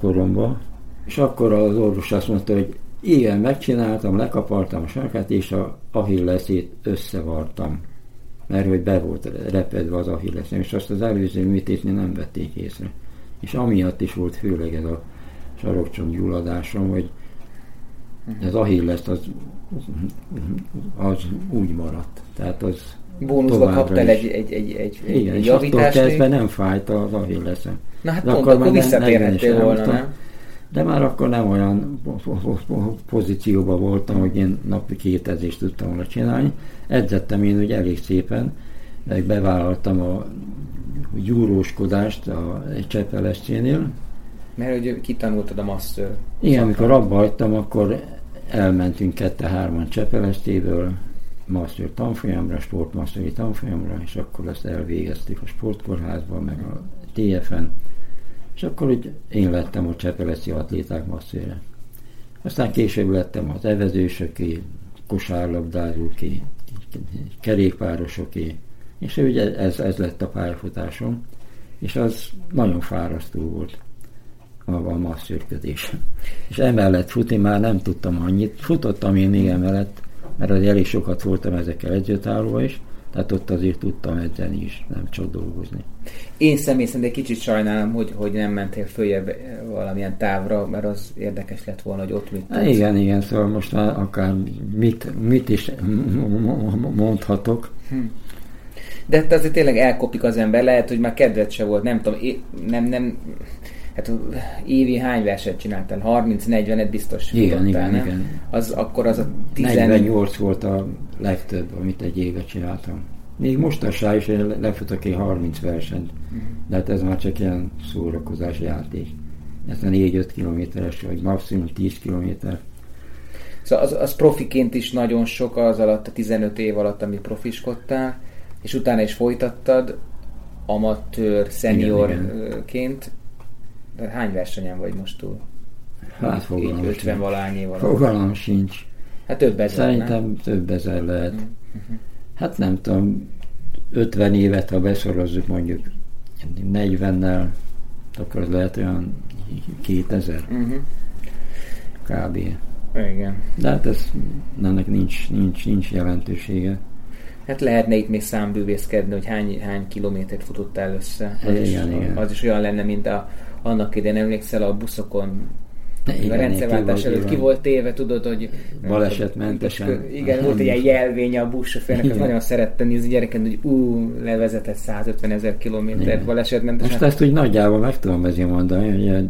koromba, és akkor az orvos azt mondta, hogy igen, megcsináltam, lekapartam a sarkát, és a ahilleszét összevartam. Mert hogy be volt repedve az ahilleszem, és azt az előző műtétnél nem vették észre. És amiatt is volt főleg ez a sarokcsont gyulladásom, hogy ez Achilles az, az úgy maradt. Tehát az Bónuszba kaptál egy, egy, egy, egy, Igen, egy javítást. kezdve nem fájt az Achillesem. Na hát de pont, akkor, akkor visszatérhettél volna, nem? De már akkor nem olyan pozícióban voltam, hogy én napi két edzést tudtam volna csinálni. Edzettem én úgy elég szépen, meg bevállaltam a gyúróskodást a, egy Csepeleszcénél. Mert hogy kitanultad a master. Igen, amikor abba hagytam, akkor elmentünk kette-hárman Csepelesztéből master tanfolyamra, sportmasteri tanfolyamra, és akkor ezt elvégeztük a sportkórházban, meg a TFN, és akkor úgy én lettem a Csepeleszi atléták masszére. Aztán később lettem az evezősöké, kosárlabdázóké, kerékpárosoké, és ugye ez, ez lett a pályafutásom, és az nagyon fárasztó volt maga a masszörködés. És emellett futni már nem tudtam annyit, futottam én még emellett, mert az elég sokat voltam ezekkel együttállóval is, tehát ott azért tudtam edzeni is, nem csak dolgozni. Én személy szerint egy kicsit sajnálom, hogy, hogy nem mentél följebb valamilyen távra, mert az érdekes lett volna, hogy ott mit tudsz. Igen, igen, szóval most már akár mit, mit is mondhatok. Hm. De hát azért tényleg elkopik az ember, lehet, hogy már kedved se volt, nem tudom, nem, nem, hát évi hány verset csináltál? 30-40-et biztos igen, futottál, igen, nem? igen. Az akkor az a 10... 48 volt a legtöbb, amit egy évet csináltam. Még most a is én lefutok én 30 versenyt, de hát ez már csak ilyen szórakozás játék. Ez a 4-5 kilométeres, vagy maximum 10 kilométer. Szóval az, az profiként is nagyon sok az alatt, a 15 év alatt, ami profiskodtál, és utána is folytattad amatőr, szeniorként. De hány versenyen vagy most túl? Hát fogalmam 50 valány. Fogalmam sincs. Hát több ezer, Szerintem nem? több ezer lehet. Uh-huh. Hát nem tudom, 50 évet, ha beszorozzuk mondjuk 40-nel, akkor az lehet olyan 2000. Uh-huh. Kb. Igen. De hát ez, ennek nincs, nincs, nincs jelentősége. Hát lehetne itt még számbűvészkedni, hogy hány, hány kilométert futottál össze. Az, igen, is, igen. az is olyan lenne, mint a, annak idején emlékszel a buszokon igen, a rendszerváltás előtt ki volt téve, tudod, hogy balesetmentesen. Igen, volt egy ilyen jelvénye a buszsofőrnek, az nagyon szerette nézni gyereken, hogy ú, levezetett 150 ezer kilométert balesetmentesen. Most ezt úgy nagyjából meg tudom ezért mondani, hogy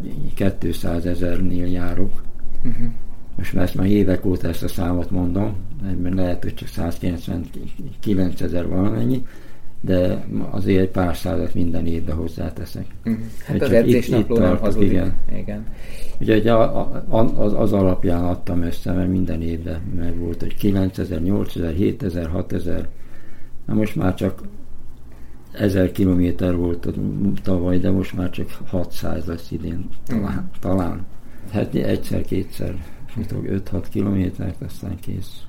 200 ezernél járok. Uh-huh. Most már ezt már évek óta ezt a számot mondom, mert lehet, hogy csak 199 ezer valamennyi, de azért egy pár százat minden évben hozzáteszek. Uh-huh. Hát az edzésnapló nem hazudik. Igen. igen. Ugye a, a, az, az alapján adtam össze, mert minden évben meg volt, hogy 9000, 8000, 7000, 6000, na most már csak 1000 kilométer volt tavaly, de most már csak 600 lesz idén, talán. Uh-huh. talán. Hát egyszer-kétszer futok 5-6 kilométert, aztán kész.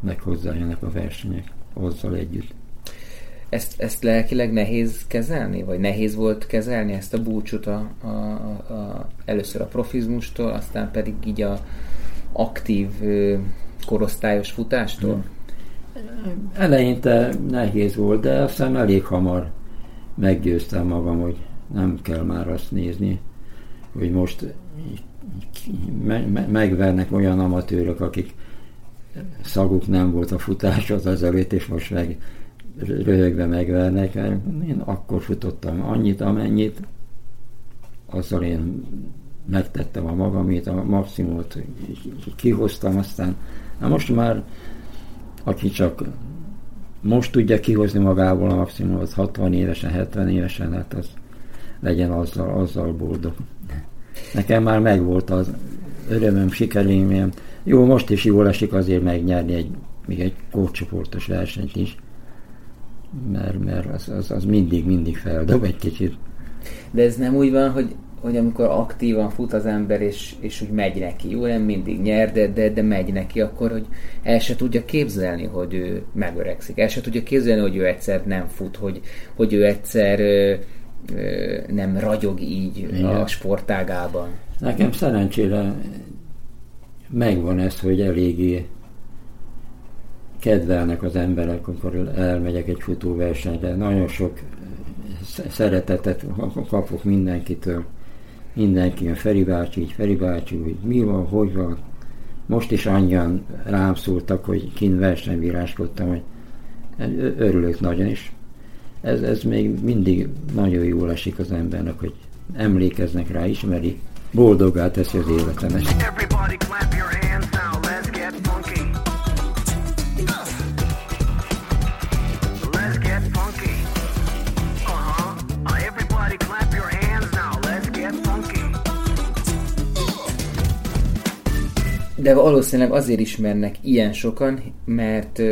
Meg hozzájönnek a versenyek azzal együtt. Ezt, ezt lelkileg nehéz kezelni? Vagy nehéz volt kezelni ezt a búcsút a, a, a, először a profizmustól, aztán pedig így a aktív korosztályos futástól? Eleinte nehéz volt, de aztán elég hamar meggyőztem magam, hogy nem kell már azt nézni, hogy most me- me- megvernek olyan amatőrök, akik szaguk nem volt a futáshoz azelőtt, és most meg röhögve megvernek. Én akkor futottam annyit, amennyit, azzal én megtettem a magamét, a maximumot kihoztam, aztán na most már aki csak most tudja kihozni magából a maximumot 60 évesen, 70 évesen, hát az legyen azzal, azzal boldog. Nekem már megvolt az örömöm, sikerélményem. Jó, most is jól esik azért megnyerni egy, még egy kócsoportos versenyt is, mert, mert az, az, az mindig, mindig feldob egy kicsit. De ez nem úgy van, hogy, hogy amikor aktívan fut az ember, és, és úgy megy neki, jó, nem mindig nyer, de, de, de megy neki, akkor hogy el se tudja képzelni, hogy ő megöregszik. El se tudja képzelni, hogy ő egyszer nem fut, hogy, hogy ő egyszer nem ragyog így Igen. a sportágában. Nekem szerencsére megvan ez, hogy eléggé kedvelnek az emberek, amikor elmegyek egy futóversenyre. Nagyon sok szeretetet kapok mindenkitől. Mindenki, a Feri bácsi, így Feri bácsi, hogy mi van, hogy van. Most is annyian rám szóltak, hogy kint versenybíráskodtam, hogy örülök nagyon, is ez, ez még mindig nagyon jól esik az embernek, hogy emlékeznek rá, ismeri, boldogá teszi az életemet. Let's get funky. De valószínűleg azért ismernek ilyen sokan, mert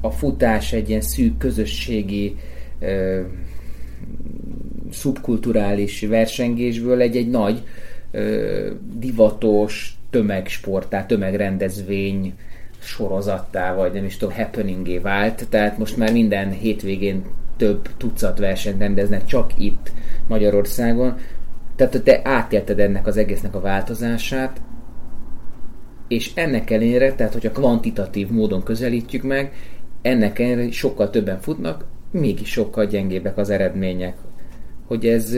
a futás egy ilyen szűk közösségi szubkulturális versengésből egy-egy nagy divatos tömegsportá, tömegrendezvény sorozattá, vagy nem is tudom, happeningé vált, tehát most már minden hétvégén több tucat versenyt rendeznek csak itt Magyarországon. Tehát te átélted ennek az egésznek a változását, és ennek ellenére, tehát hogyha kvantitatív módon közelítjük meg, ennek ellenére sokkal többen futnak, mégis sokkal gyengébbek az eredmények. Hogy ez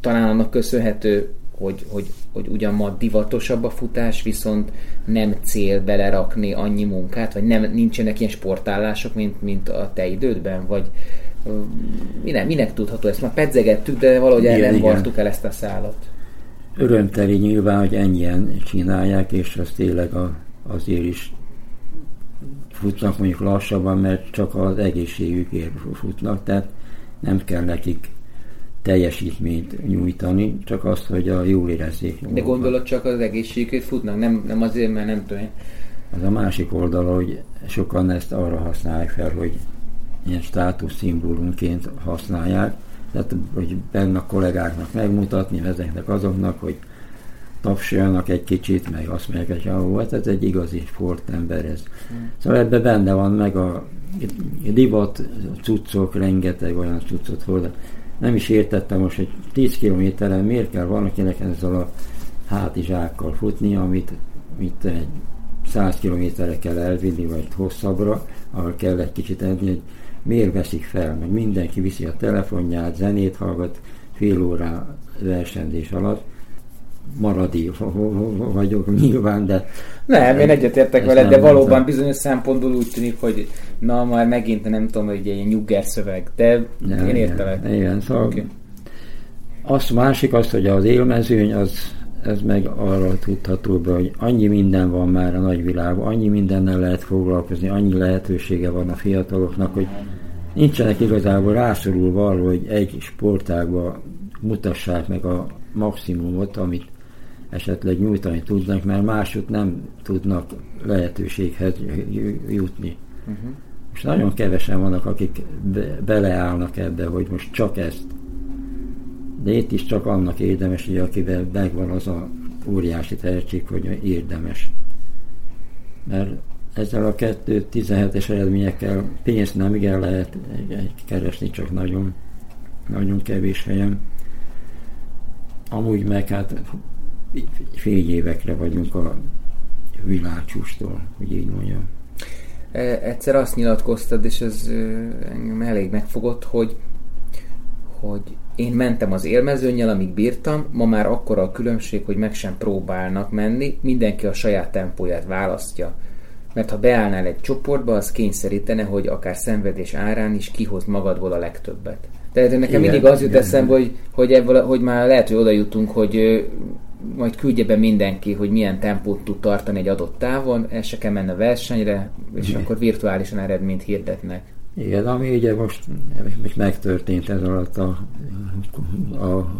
talán annak köszönhető, hogy, hogy, hogy ugyan ma divatosabb a futás, viszont nem cél belerakni annyi munkát, vagy nem, nincsenek ilyen sportállások, mint, mint a te idődben, vagy minek, minek tudható ezt? Már pedzegettük, de valahogy el nem vartuk el ezt a szállat. Örömteli nyilván, hogy ennyien csinálják, és az tényleg a, azért is futnak mondjuk lassabban, mert csak az egészségükért futnak, tehát nem kell nekik teljesítményt nyújtani, csak azt, hogy a jól érezzék. De gondolod csak az egészségükért futnak, nem, nem azért, mert nem tudom. Az a másik oldala, hogy sokan ezt arra használják fel, hogy ilyen státuszszimbólumként használják, tehát hogy benne a kollégáknak megmutatni, ezeknek azoknak, hogy tapsoljanak egy kicsit, meg azt mondják, hogy ah, volt, ez egy igazi sportember ez. Mm. Szóval ebben benne van meg a divat cuccok, rengeteg olyan cuccot hol. Nem is értettem most, hogy 10 kilométeren miért kell valakinek ezzel a hátizsákkal futni, amit mit egy 100 kilométerre kell elvinni, vagy hosszabbra, ahol kell egy kicsit enni, hogy miért veszik fel, meg mindenki viszi a telefonját, zenét hallgat fél órá versenyzés alatt, maradi vagyok nyilván, de... Nem, én egyetértek veled, de valóban mondtam. bizonyos szempontból úgy tűnik, hogy na, már megint nem tudom, hogy egy nyugger szöveg, de ja, én értelek. Igen, szóval okay. azt másik az, hogy az élmezőny az ez meg arra tudható be, hogy annyi minden van már a nagyvilágban, annyi mindennel lehet foglalkozni, annyi lehetősége van a fiataloknak, hogy nincsenek igazából rászorulva arra, hogy egy sportágba mutassák meg a maximumot, amit esetleg nyújtani tudnak, mert másút nem tudnak lehetőséghez jutni. Uh-huh. Most nagyon kevesen vannak, akik be, beleállnak ebbe, hogy most csak ezt de itt is csak annak érdemes, hogy akivel megvan az a óriási tehetség, hogy érdemes. Mert ezzel a 2-17-es eredményekkel pénzt nem igen lehet keresni, csak nagyon, nagyon kevés helyen. Amúgy meg hát fél évekre vagyunk a világcsústól, hogy így mondjam. E, egyszer azt nyilatkoztad, és ez engem elég megfogott, hogy, hogy én mentem az élmezőnnyel, amíg bírtam, ma már akkora a különbség, hogy meg sem próbálnak menni, mindenki a saját tempóját választja. Mert ha beállnál egy csoportba, az kényszerítene, hogy akár szenvedés árán is kihoz magadból a legtöbbet. Tehát nekem igen, mindig az jut igen, eszembe, hogy, hogy, ebből, hogy már lehet, hogy oda jutunk, hogy majd küldje be mindenki, hogy milyen tempót tud tartani egy adott távon, el se kell menni a versenyre, és igen. akkor virtuálisan eredményt hirdetnek. Igen, ami ugye most, most megtörtént ez alatt a, a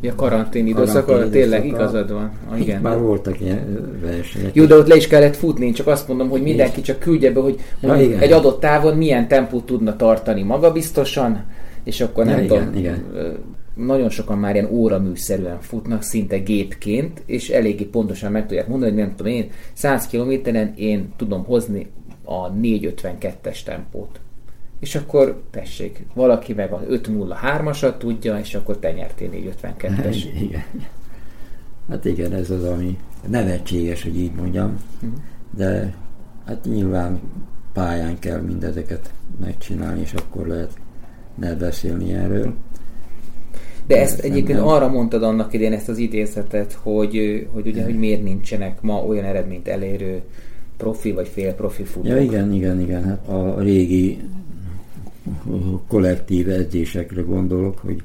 Ja, karantén időszak, tényleg igazad van. Ah, igen. Már voltak ilyen versenyek. Jó, de ott le is kellett futni, én csak azt mondom, hogy mindenki csak küldje be, hogy ja, egy adott távon milyen tempót tudna tartani magabiztosan, és akkor nem ja, tudom, igen, igen. nagyon sokan már ilyen óraműszerűen futnak, szinte gépként, és eléggé pontosan meg tudják mondani, hogy nem tudom én, 100 kilométeren én tudom hozni a 452-es tempót. És akkor tessék, valaki meg a 503-asat tudja, és akkor te nyertél 452-es. (laughs) Igen. Hát igen, ez az, ami nevetséges, hogy így mondjam, uh-huh. de hát nyilván pályán kell mindezeket megcsinálni, és akkor lehet ne beszélni erről. De ezt egyébként arra mondtad annak idén ezt az idézetet, hogy, hogy ugye, hogy miért nincsenek ma olyan eredményt elérő profi vagy fél profi futók. Ja, igen, igen, igen. Hát a régi kollektív edzésekre gondolok, hogy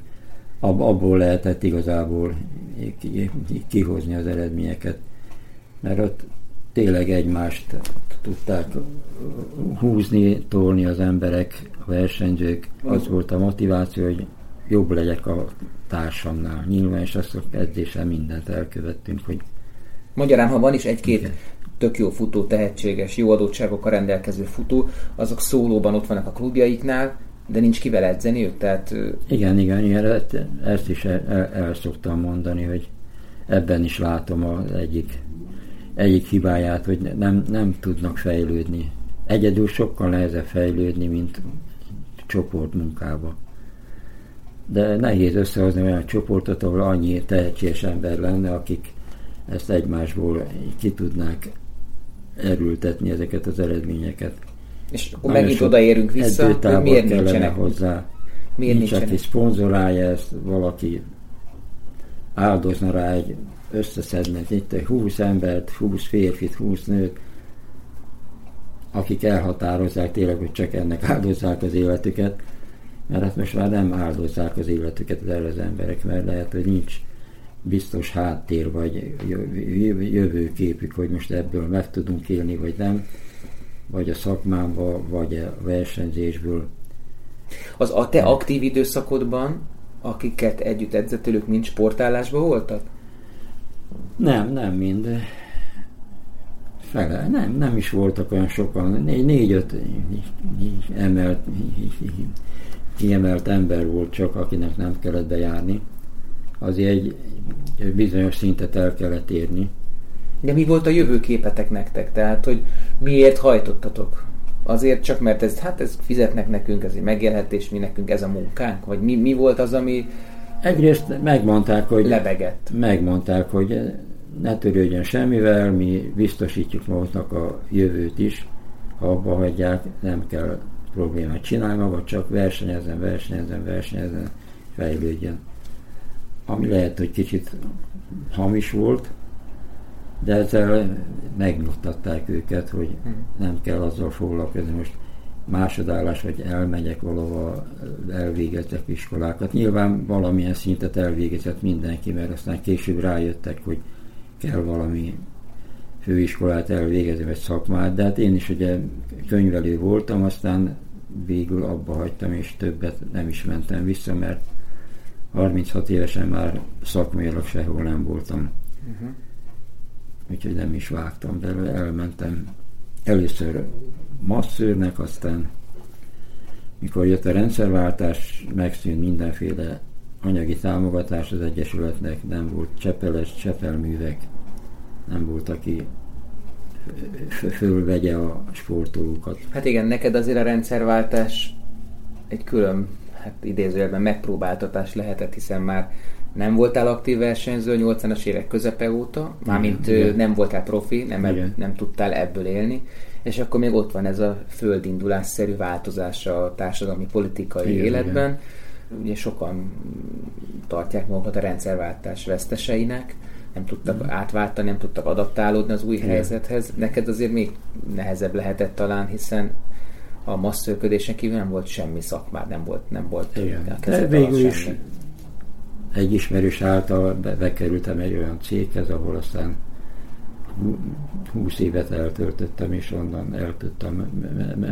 abból lehetett igazából kihozni az eredményeket. Mert ott tényleg egymást tudták húzni, tolni az emberek, a versenyzők. Az volt a motiváció, hogy jobb legyek a társamnál. Nyilván, és azt edzéssel mindent elkövettünk, hogy Magyarán, ha van is egy-két tök jó futó, tehetséges, jó adottságokkal rendelkező futó, azok szólóban ott vannak a klubjaiknál, de nincs kivel edzeni őt, tehát... Igen, igen, igen ezt is el, el, el szoktam mondani, hogy ebben is látom az egyik, egyik hibáját, hogy nem, nem tudnak fejlődni. Egyedül sokkal nehezebb fejlődni, mint csoportmunkába. De nehéz összehozni olyan csoportot, ahol annyi tehetséges ember lenne, akik ezt egymásból ki tudnák erültetni ezeket az eredményeket. És akkor Nagyon megint odaérünk vissza, hogy miért nincsenek hozzá. Miért Nincs, nincsenek? aki szponzorálja ezt, valaki áldozna rá egy összeszedne itt egy 20 embert, 20 férfit, 20 nőt, akik elhatározzák tényleg, hogy csak ennek áldozzák az életüket, mert hát most már nem áldozzák az életüket az, az emberek, mert lehet, hogy nincs biztos háttér, vagy jövőképük, hogy most ebből meg tudunk élni, vagy nem, vagy a szakmámba, vagy a versenyzésből. Az a te aktív időszakodban, akiket együtt edzetőlük, mind sportállásban voltak? Nem, nem mind. Fele, nem, nem is voltak olyan sokan. Négy, négy-öt emelt, kiemelt ember volt csak, akinek nem kellett bejárni. Azért egy, bizonyos szintet el kellett érni. De mi volt a jövőképetek nektek? Tehát, hogy miért hajtottatok? Azért csak, mert ez, hát ez fizetnek nekünk, ez egy megélhetés, mi nekünk ez a munkánk? Vagy mi, mi volt az, ami Egyrészt megmondták, hogy lebegett. Megmondták, hogy ne törődjön semmivel, mi biztosítjuk magunknak a jövőt is, ha abba hagyják, nem kell problémát csinálni maga, csak versenyezzen, versenyezzen, versenyezzen, fejlődjön. Ami lehet, hogy kicsit hamis volt, de ezzel megnyugtatták őket, hogy hmm. nem kell azzal foglalkozni, most másodállás, vagy elmegyek valahova, elvégeztek iskolákat. Nyilván valamilyen szintet elvégezett mindenki, mert aztán később rájöttek, hogy kell valami főiskolát elvégezni, vagy szakmát, de hát én is ugye könyvelő voltam, aztán végül abba hagytam, és többet nem is mentem vissza, mert 36 évesen már szakmailag sehol nem voltam. Uh-huh. Úgyhogy nem is vágtam belőle, elmentem először masszőrnek, aztán mikor jött a rendszerváltás, megszűnt mindenféle anyagi támogatás az Egyesületnek, nem volt csepeles, csepelművek, nem volt, aki fölvegye a sportolókat. Hát igen, neked azért a rendszerváltás egy külön, hát idézőjelben megpróbáltatás lehetett, hiszen már nem voltál aktív versenyző a 80-as évek közepe óta, mármint igen, nem voltál profi, nem, ebb, nem tudtál ebből élni, és akkor még ott van ez a földindulásszerű változás a társadalmi politikai igen, életben. Igen. Ugye sokan tartják magukat a rendszerváltás veszteseinek, nem tudtak mm. átváltani, nem tudtak adaptálódni az új Igen. helyzethez. Neked azért még nehezebb lehetett talán, hiszen a masszőködésen kívül nem volt semmi szakmád, nem volt, nem volt Igen. De végül is semmi. egy ismerős által be, bekerültem egy olyan céghez, ahol aztán 20 évet eltöltöttem, és onnan el tudtam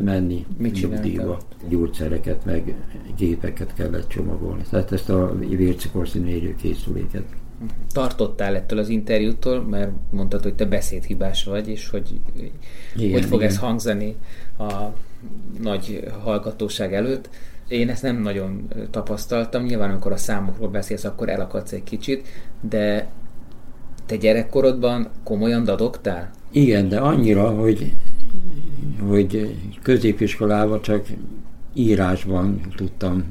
menni Mit nyugdíjba. Gyógyszereket, meg gépeket kellett csomagolni. Tehát ezt a vércukorszínű készüléket tartottál ettől az interjútól, mert mondtad, hogy te beszédhibás vagy, és hogy igen, hogy fog igen. ez hangzani a nagy hallgatóság előtt. Én ezt nem nagyon tapasztaltam, nyilván amikor a számokról beszélsz, akkor elakadsz egy kicsit, de te gyerekkorodban komolyan dadogtál? Igen, de annyira, hogy, hogy középiskolában csak írásban tudtam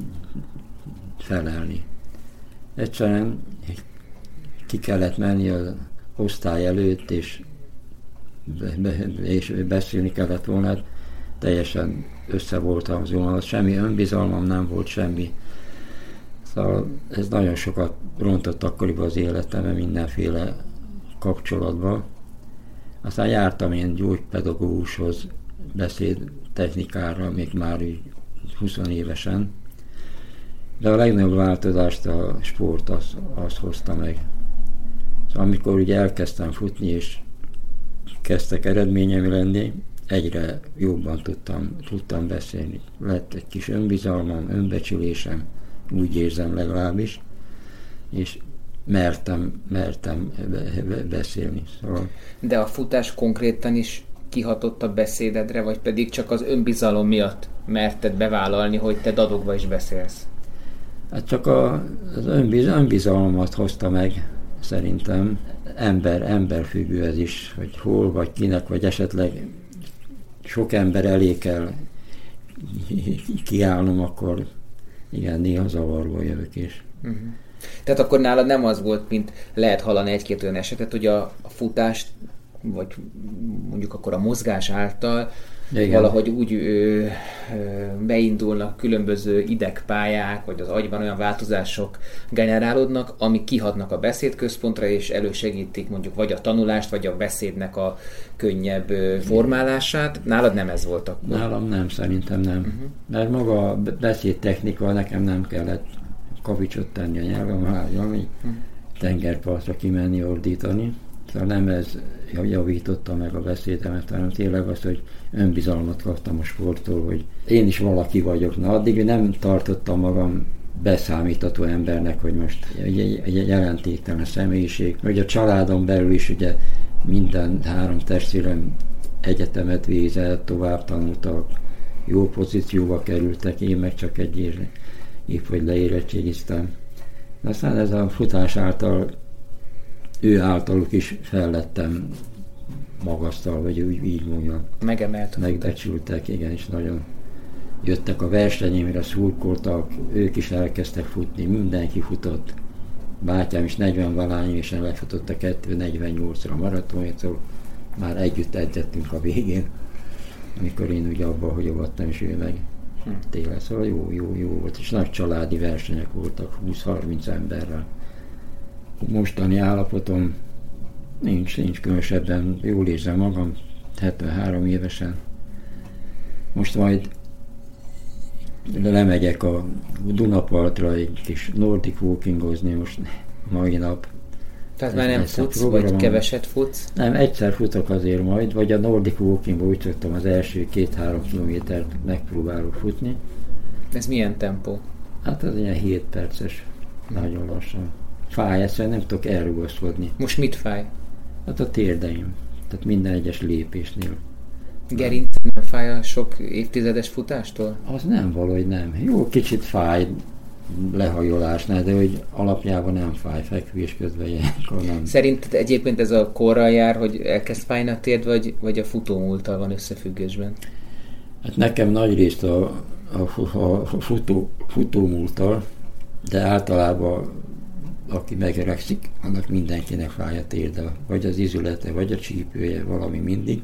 felelni. Egyszerűen ki kellett menni az osztály előtt, és, és beszélni kellett volna, hát teljesen össze voltam zónal, semmi önbizalmam nem volt, semmi. Szóval ez nagyon sokat rontott akkoriban az életemben mindenféle kapcsolatban. Aztán jártam én gyógypedagógushoz beszéd technikára, még már így 20 évesen, de a legnagyobb változást a sport az, az hozta meg. Szóval amikor ugye elkezdtem futni, és kezdtek eredményem lenni, egyre jobban tudtam, tudtam beszélni. Lett egy kis önbizalmam, önbecsülésem, úgy érzem legalábbis, és mertem, mertem beszélni. Szóval... De a futás konkrétan is kihatott a beszédedre, vagy pedig csak az önbizalom miatt merted bevállalni, hogy te dadogva is beszélsz? Hát csak a, az önbiz, önbizalmat hozta meg, szerintem. Ember, emberfüggő ez is, hogy hol, vagy kinek, vagy esetleg sok ember elé kell kiállnom, akkor igen, néha zavarba jövök is. Uh-huh. Tehát akkor nálad nem az volt, mint lehet hallani egy-két olyan esetet, hogy a, a futást, vagy mondjuk akkor a mozgás által igen. valahogy úgy ö, ö, beindulnak különböző idegpályák, vagy az agyban olyan változások generálódnak, amik kihatnak a beszédközpontra, és elősegítik mondjuk vagy a tanulást, vagy a beszédnek a könnyebb ö, formálását. Nálad nem ez volt akkor? Nálam nem, szerintem nem. Uh-huh. Mert maga a beszédtechnika nekem nem kellett kavicsot tenni a nyelvem, ami uh-huh. tengerpartra kimenni, ordítani. Szóval nem ez javította meg a beszédemet, hanem tényleg az, hogy önbizalmat kaptam a sporttól, hogy én is valaki vagyok. Na, addig nem tartottam magam beszámítató embernek, hogy most egy, egy, egy jelentéktelen személyiség, hogy a családon belül is ugye minden három testvérem egyetemet végzett, tovább tanultak, jó pozícióba kerültek, én meg csak egy év, év hogy leérettségiztem. Aztán ez a futás által ő általuk is fellettem magasztal, vagy úgy így mondjam. Megemelt. Megbecsültek, igen, és nagyon jöttek a versenyémre, szurkoltak, ők is elkezdtek futni, mindenki futott. Bátyám is 40 valány, és lefutott a 248-ra maratonjától, már együtt edzettünk a végén, amikor én ugye abban hagyogattam, és ő meg hm. télen. Szóval jó, jó, jó volt, és nagy családi versenyek voltak, 20-30 emberrel mostani állapotom nincs, nincs különösebben, jól érzem magam, 73 évesen. Most majd lemegyek a Dunapartra egy kis Nordic walkingozni most mai nap. Tehát már nem futsz, vagy keveset futsz? Nem, egyszer futok azért majd, vagy a Nordic walkingba úgy szoktam az első két-három kilométert megpróbálok futni. Ez milyen tempó? Hát az ilyen 7 perces, nagyon lassan fáj, egyszerűen nem tudok elrugaszkodni. Most mit fáj? Hát a térdeim. Tehát minden egyes lépésnél. Gerint nem fáj a sok évtizedes futástól? Az nem valahogy nem. Jó, kicsit fáj lehajolásnál, de hogy alapjában nem fáj, fekvés közben ilyenkor nem. Szerinted egyébként ez a korral jár, hogy elkezd fájni a térd, vagy, vagy a futómúltal van összefüggésben? Hát nekem nagy részt a, a, a, a futó, futómúltal, de általában aki megöregszik, annak mindenkinek fáj a térde, vagy az izülete, vagy a csípője, valami mindig.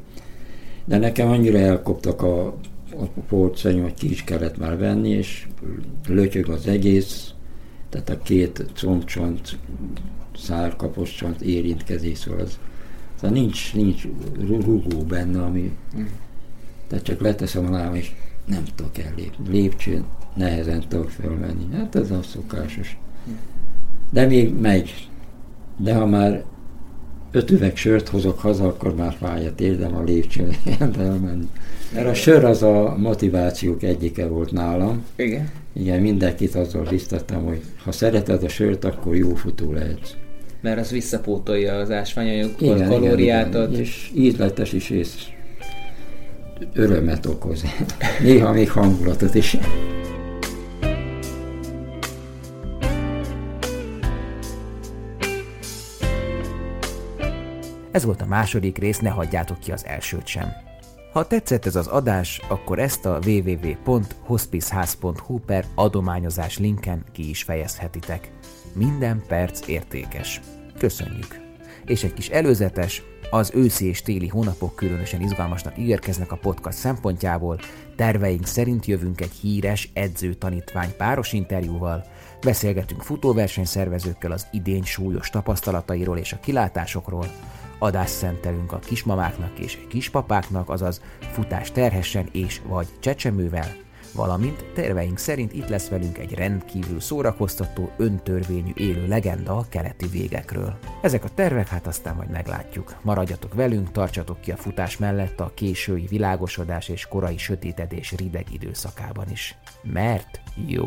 De nekem annyira elkoptak a, a porceny, hogy ki is kellett már venni, és lötyög az egész, tehát a két combcsont, szárkapos csont érintkezés, szóval az, szóval nincs, nincs rugó benne, ami, tehát csak leteszem a lábam, és nem tudok ellépni. Lépcsőn nehezen tudok felmenni. Hát ez a szokásos. De még megy. De ha már öt üveg sört hozok haza, akkor már fáj a térdem a lépcsőn (laughs) elmenni. Mert a sör az a motivációk egyike volt nálam. Igen. Igen, mindenkit azzal biztattam, hogy ha szereted a sört, akkor jó futó lehetsz. Mert az visszapótolja az ásványanyagokat, igen. És ízletes is, és örömet okoz. (laughs) Néha még hangulatot is. Ez volt a második rész, ne hagyjátok ki az elsőt sem. Ha tetszett ez az adás, akkor ezt a www.hospiceház.hu per adományozás linken ki is fejezhetitek. Minden perc értékes. Köszönjük! És egy kis előzetes, az őszi és téli hónapok különösen izgalmasnak ígérkeznek a podcast szempontjából, terveink szerint jövünk egy híres edző-tanítvány páros interjúval, beszélgetünk futóversenyszervezőkkel az idény súlyos tapasztalatairól és a kilátásokról, adást szentelünk a kismamáknak és kispapáknak, azaz futás terhesen és vagy csecsemővel, valamint terveink szerint itt lesz velünk egy rendkívül szórakoztató, öntörvényű élő legenda a keleti végekről. Ezek a tervek hát aztán majd meglátjuk. Maradjatok velünk, tartsatok ki a futás mellett a késői világosodás és korai sötétedés rideg időszakában is. Mert jó!